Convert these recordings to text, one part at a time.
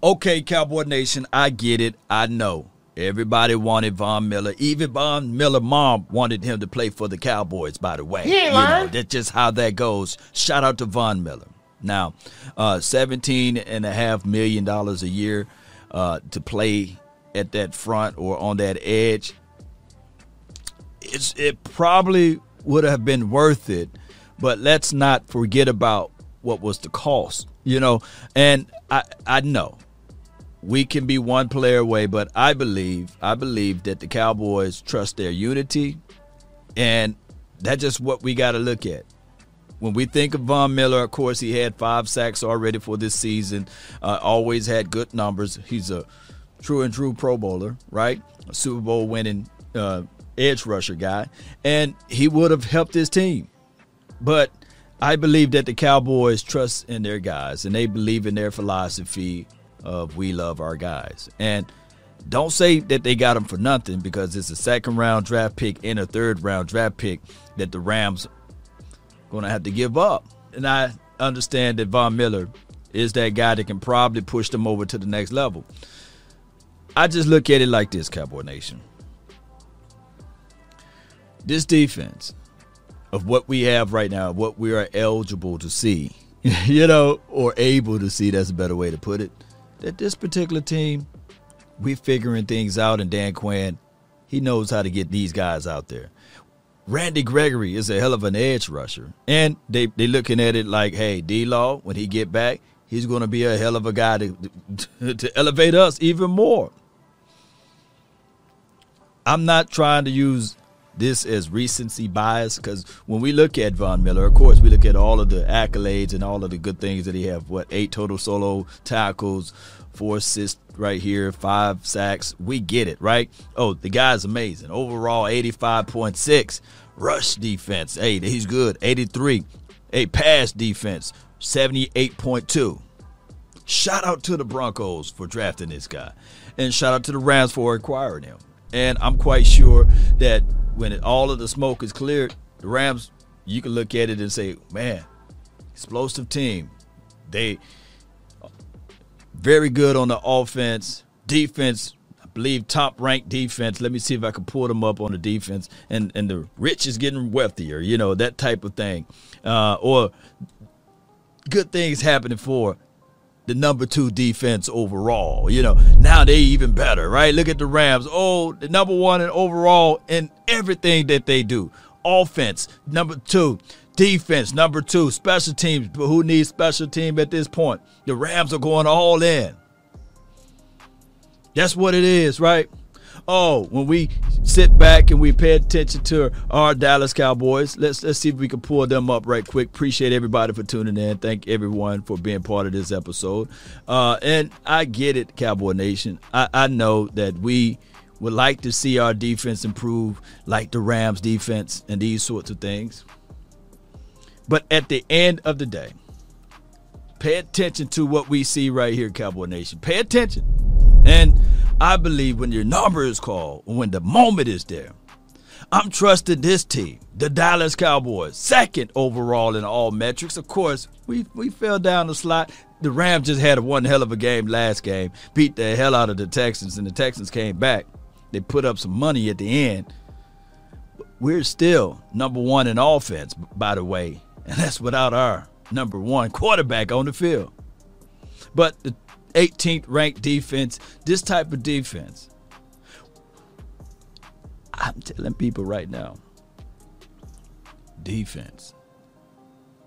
Okay, Cowboy Nation, I get it. I know. Everybody wanted Von Miller. Even Von Miller mom wanted him to play for the Cowboys, by the way. He ain't you know, that's just how that goes. Shout out to Von Miller. Now, uh, seventeen and a half million dollars a year uh, to play at that front or on that edge. It's it probably would have been worth it, but let's not forget about what was the cost. You know, and I I know we can be one player away, but I believe I believe that the Cowboys trust their unity, and that's just what we got to look at. When we think of Von Miller, of course, he had five sacks already for this season. Uh, always had good numbers. He's a true and true Pro Bowler, right? A Super Bowl winning uh, edge rusher guy, and he would have helped his team. But I believe that the Cowboys trust in their guys, and they believe in their philosophy of we love our guys. And don't say that they got them for nothing because it's a second round draft pick and a third round draft pick that the Rams going to have to give up. And I understand that Von Miller is that guy that can probably push them over to the next level. I just look at it like this, Cowboy Nation. This defense of what we have right now, what we are eligible to see, you know, or able to see, that's a better way to put it, that this particular team, we're figuring things out, and Dan Quinn, he knows how to get these guys out there. Randy Gregory is a hell of an edge rusher. And they they looking at it like, hey, D Law, when he get back, he's gonna be a hell of a guy to, to to elevate us even more. I'm not trying to use this as recency bias because when we look at Von Miller, of course, we look at all of the accolades and all of the good things that he have. What eight total solo tackles, four assists right here, five sacks. We get it, right? Oh, the guy's amazing. Overall, 85.6 rush defense. Hey, he's good. 83. A pass defense, 78.2. Shout out to the Broncos for drafting this guy, and shout out to the Rams for acquiring him. And I'm quite sure that when it, all of the smoke is cleared, the Rams, you can look at it and say, man, explosive team. They very good on the offense, defense. I believe top ranked defense. Let me see if I can pull them up on the defense. And and the rich is getting wealthier, you know that type of thing, uh, or good things happening for the number two defense overall. You know, now they even better, right? Look at the Rams. Oh, the number one in overall in everything that they do. Offense, number two. Defense, number two. Special teams, but who needs special team at this point? The Rams are going all in. That's what it is, right? Oh, when we sit back and we pay attention to our Dallas Cowboys, let's let's see if we can pull them up right quick. Appreciate everybody for tuning in. Thank everyone for being part of this episode. Uh, and I get it, Cowboy Nation. I, I know that we would like to see our defense improve, like the Rams defense and these sorts of things. But at the end of the day, pay attention to what we see right here, Cowboy Nation. Pay attention. And I believe when your number is called, when the moment is there, I'm trusting this team, the Dallas Cowboys, second overall in all metrics. Of course, we we fell down the slot. The Rams just had one hell of a game last game, beat the hell out of the Texans, and the Texans came back. They put up some money at the end. We're still number one in offense, by the way, and that's without our number one quarterback on the field. But the 18th ranked defense, this type of defense. I'm telling people right now, defense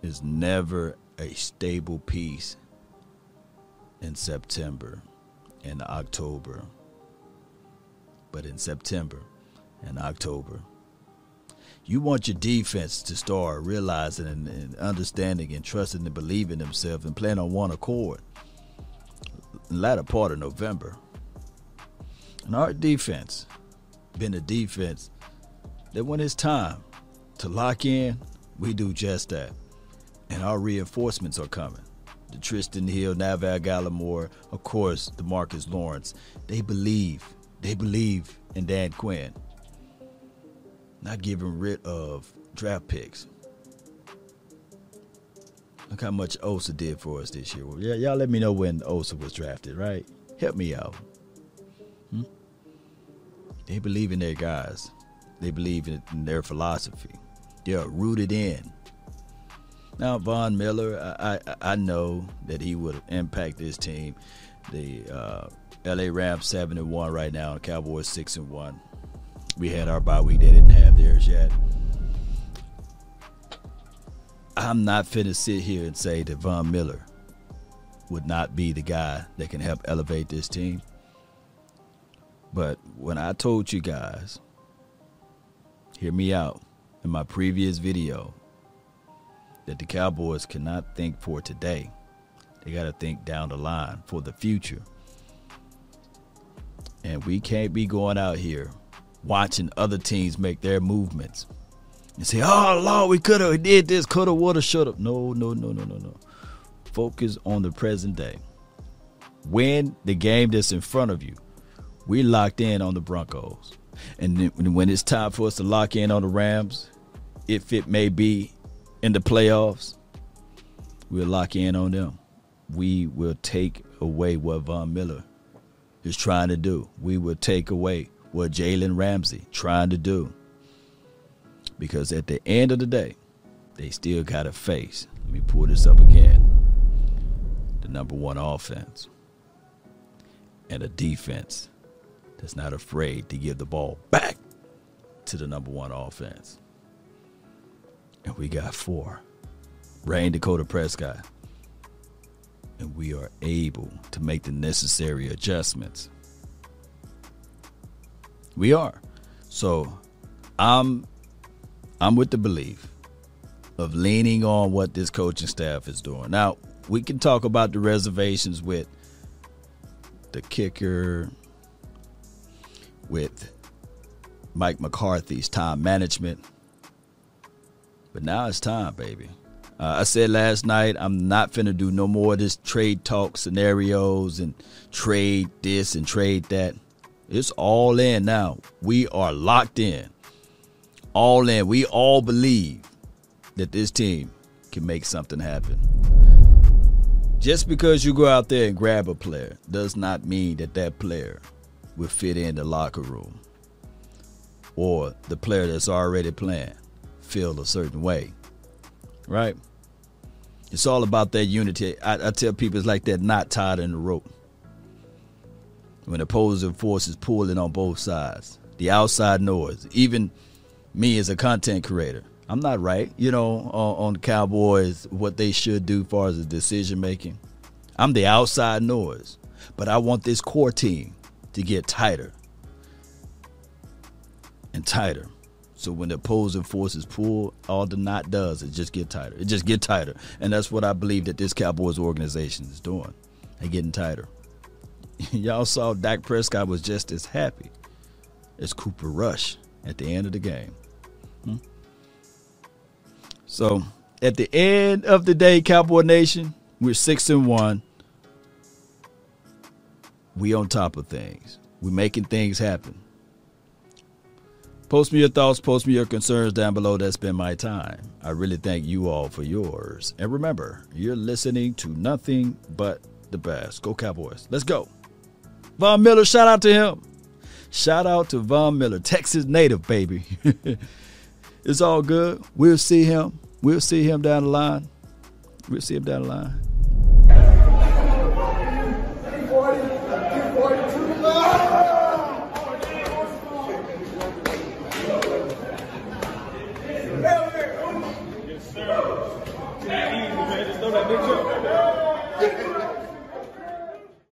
is never a stable piece in September and October. But in September and October, you want your defense to start realizing and, and understanding and trusting and believing themselves and playing on one accord latter part of November. And our defense been a defense that when it's time to lock in, we do just that. And our reinforcements are coming. The Trysten Hill, Neville Gallimore, of course, the Marcus Lawrence. They believe. They believe in Dan Quinn. Not getting rid of draft picks. How much Osa did for us this year. Yeah, y'all let me know when Osa was drafted, right? Help me out. Hmm? They believe in their guys. They believe in, their philosophy. They're rooted in. Now, Von Miller, I, I, I know that he would impact this team. The uh, LA Rams seven and one right now, Cowboys six and one. We had our bye week; they didn't have theirs yet. I'm not to sit here and say that Von Miller would not be the guy that can help elevate this team. But when I told you guys, hear me out in my previous video, that the Cowboys cannot think for today. They got to think down the line for the future. And we can't be going out here watching other teams make their movements and say, "Oh Lord, we could have did this, could have, would have, should have." No, no, no, no, no, no. Focus on the present day. Win the game that's in front of you. We locked in on the Broncos, and when it's time for us to lock in on the Rams, if it may be in the playoffs, we'll lock in on them. We will take away what Von Miller is trying to do. We will take away what Jalen Ramsey trying to do. Because at the end of the day, they still got to face. Let me pull this up again. The number one offense and a defense that's not afraid to give the ball back to the number one offense. And we got four. Rayne Dakota Prescott. And we are able to make the necessary adjustments. We are. So I'm I'm with the belief of leaning on what this coaching staff is doing. Now, we can talk about the reservations with the kicker, with Mike McCarthy's time management. But now it's time, baby. Uh, I said last night I'm not finna do no more of this trade talk scenarios and trade this and trade that. It's all in now. We are locked in all in. We all believe that this team can make something happen. Just because you go out there and grab a player does not mean that that player will fit in the locker room or the player that's already playing feel a certain way. Right? It's all about that unity. I, I tell people it's like that knot tied in the rope. When opposing forces pulling on both sides, the outside noise, even me as a content creator. I'm not right, you know, on, on Cowboys, what they should do as far as the decision making. I'm the outside noise, but I want this core team to get tighter and tighter. So when the opposing forces pull, all the knot does is just get tighter. It just get tighter, and that's what I believe that this Cowboys organization is doing. They're getting tighter. Y'all saw Dak Prescott was just as happy as Cooper Rush at the end of the game. So at the end of the day, Cowboy Nation, we're six and one. We on top of things. We're making things happen. Post me your thoughts, post me your concerns down below. That's been my time. I really thank you all for yours. And remember, you're listening to nothing but the best. Go Cowboys. Let's go. Von Miller, shout out to him. Shout out to Von Miller, Texas native, baby. it's all good. We'll see him. We'll see him down the line. We'll see him down the line.